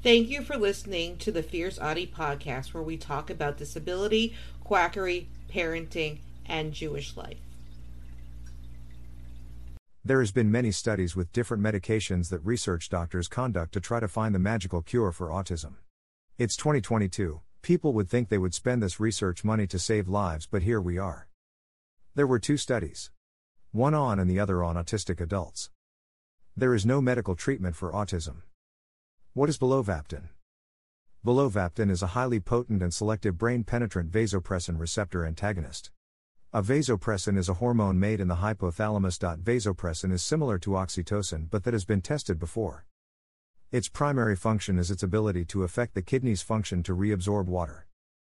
Thank you for listening to the Fierce Autie podcast, where we talk about disability, quackery, parenting, and Jewish life. There has been many studies with different medications that research doctors conduct to try to find the magical cure for autism. It's 2022. People would think they would spend this research money to save lives, but here we are. There were two studies. One on and the other on autistic adults. There is no medical treatment for autism. What is balovaptan? Balovaptan is a highly potent and selective brain penetrant vasopressin receptor antagonist. A vasopressin is a hormone made in the hypothalamus. Vasopressin is similar to oxytocin but that has been tested before. Its primary function is its ability to affect the kidney's function to reabsorb water.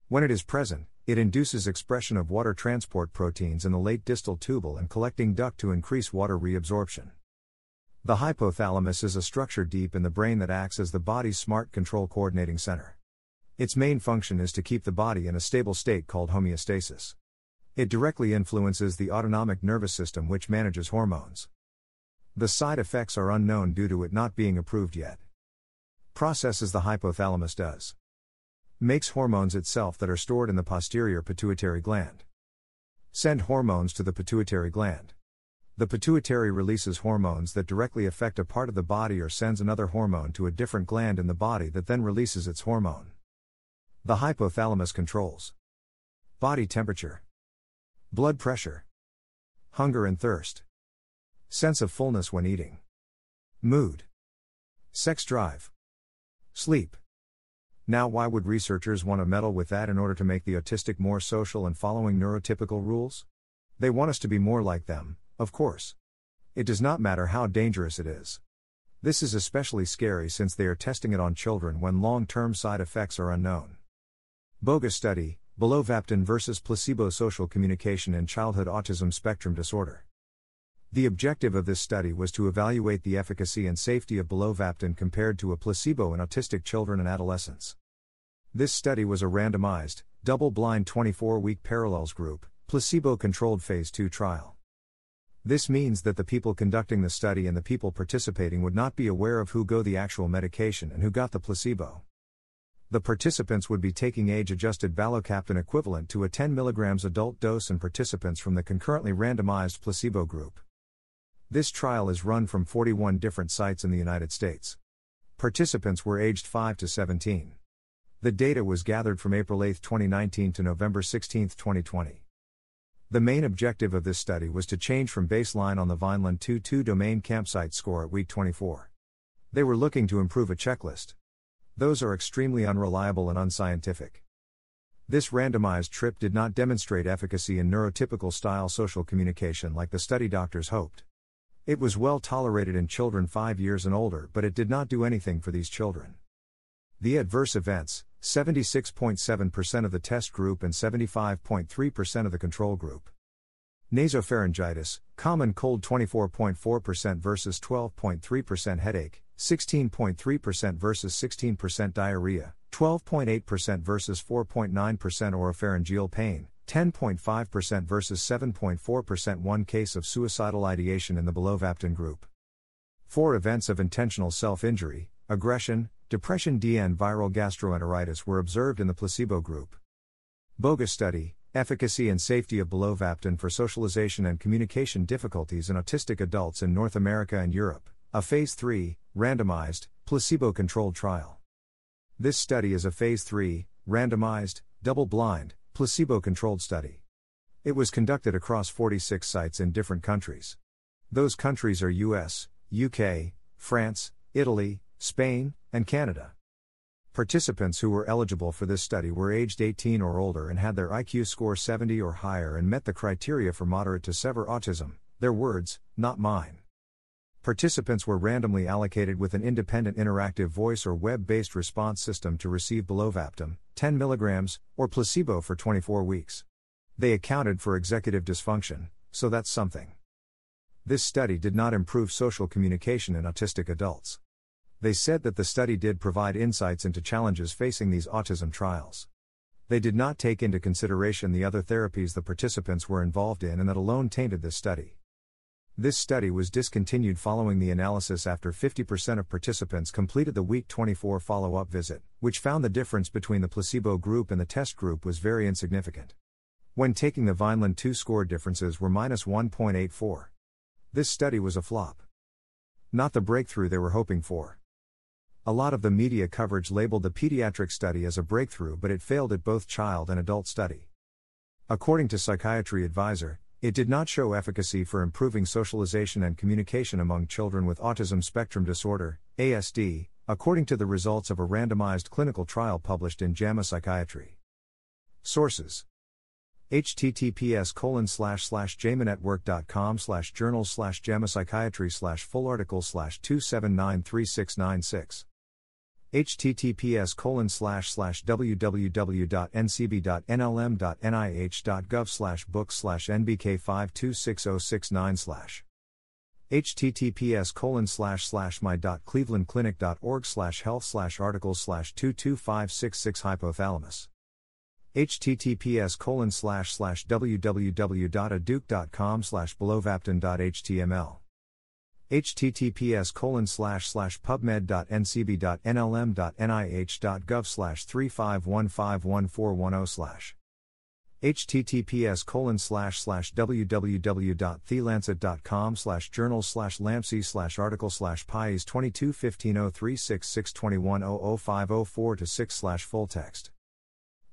When it is present, it induces expression of water transport proteins in the late distal tubule and collecting duct to increase water reabsorption. The hypothalamus is a structure deep in the brain that acts as the body's smart control coordinating center. Its main function is to keep the body in a stable state called homeostasis. It directly influences the autonomic nervous system, which manages hormones. The side effects are unknown due to it not being approved yet. Processes the hypothalamus does. Makes hormones itself that are stored in the posterior pituitary gland. Send hormones to the pituitary gland. The pituitary releases hormones that directly affect a part of the body or sends another hormone to a different gland in the body that then releases its hormone. The hypothalamus controls. Body temperature, blood pressure, hunger and thirst, sense of fullness when eating, mood, sex drive, sleep. Now, why would researchers want to meddle with that in order to make the autistic more social and following neurotypical rules? They want us to be more like them, of course. It does not matter how dangerous it is. This is especially scary since they are testing it on children when long term side effects are unknown. Bogus study Balovaptan versus placebo social communication in childhood autism spectrum disorder. The objective of this study was to evaluate the efficacy and safety of Balovaptan compared to a placebo in autistic children and adolescents. This study was a randomized, double blind 24 week parallels group, placebo controlled phase 2 trial. This means that the people conducting the study and the people participating would not be aware of who go the actual medication and who got the placebo. The participants would be taking age adjusted Balovaptan equivalent to a 10 mg adult dose and participants from the concurrently randomized placebo group. This trial is run from 41 different sites in the United States. Participants were aged 5 to 17. The data was gathered from April 8, 2019 to November 16, 2020. The main objective of this study was to change from baseline on the Vineland 2 2 domain composite score at week 24. They were looking to improve a checklist. Those are extremely unreliable and unscientific. This randomized trip did not demonstrate efficacy in neurotypical style social communication like the study doctors hoped. It was well tolerated in children 5 years and older, but it did not do anything for these children. The adverse events, 76.7% of the test group and 75.3% of the control group. Nasopharyngitis, common cold 24.4% versus 12.3% headache, 16.3% versus 16% diarrhea, 12.8% versus 4.9% oropharyngeal pain, 10.5% versus 7.4% one case of suicidal ideation in the Balovaptan group. Four events of intentional self injury, aggression, depression DN viral gastroenteritis were observed in the placebo group. Bogus study, efficacy and safety of balovaptan for socialization and communication difficulties in autistic adults in North America and Europe, a phase 3, randomized, placebo controlled trial. This study is a phase 3, randomized, double blind, placebo controlled study. It was conducted across 46 sites in different countries. Those countries are US, UK, France, Italy, Spain, and Canada. Participants who were eligible for this study were aged 18 or older and had their IQ score 70 or higher and met the criteria for moderate to severe autism, their words, not mine. Participants were randomly allocated with an independent interactive voice or web based response system to receive balovaptan, 10 mg, or placebo for 24 weeks. They accounted for executive dysfunction, so that's something. This study did not improve social communication in autistic adults they said that the study did provide insights into challenges facing these autism trials. They did not take into consideration the other therapies the participants were involved in and that alone tainted this study. This study was discontinued following the analysis after 50% of participants completed the week 24 follow up visit, which found the difference between the placebo group and the test group was very insignificant. When taking the Vineland 2 score differences were minus 1.84. This study was a flop. Not the breakthrough they were hoping for. A lot of the media coverage labeled the pediatric study as a breakthrough, but it failed at both child and adult study. According to Psychiatry Advisor, it did not show efficacy for improving socialization and communication among children with autism spectrum disorder, ASD, according to the results of a randomized clinical trial published in JAMA Psychiatry. Sources https colon slash slash jamanetwork.com slash journals slash JAMA Psychiatry slash full article slash 2793696 https colon slash slash www.ncbi.nlm.nih.gov slash book slash nbk526069 slash. https colon slash slash my.clevelandclinic.org slash health slash articles slash 22566 hypothalamus. https colon slash slash www.aduke.com slash balovaptan.html https colon slash slash pubmed.ncbi.nlm.nih.gov slash 351514110 slash https colon slash slash www.thelancet.com slash journal slash lampsy slash article slash pies 22 15 036 621 00504 to 6 slash full text.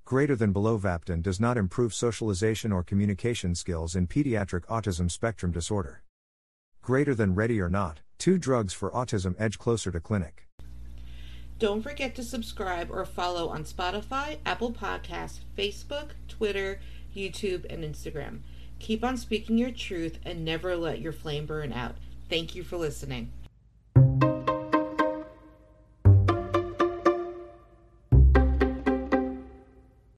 Greater than balovaptan does not improve socialization or communication skills in pediatric autism spectrum disorder greater than ready or not, two drugs for autism edge closer to clinic. Don't forget to subscribe or follow on Spotify, Apple Podcasts, Facebook, Twitter, YouTube, and Instagram. Keep on speaking your truth and never let your flame burn out. Thank you for listening.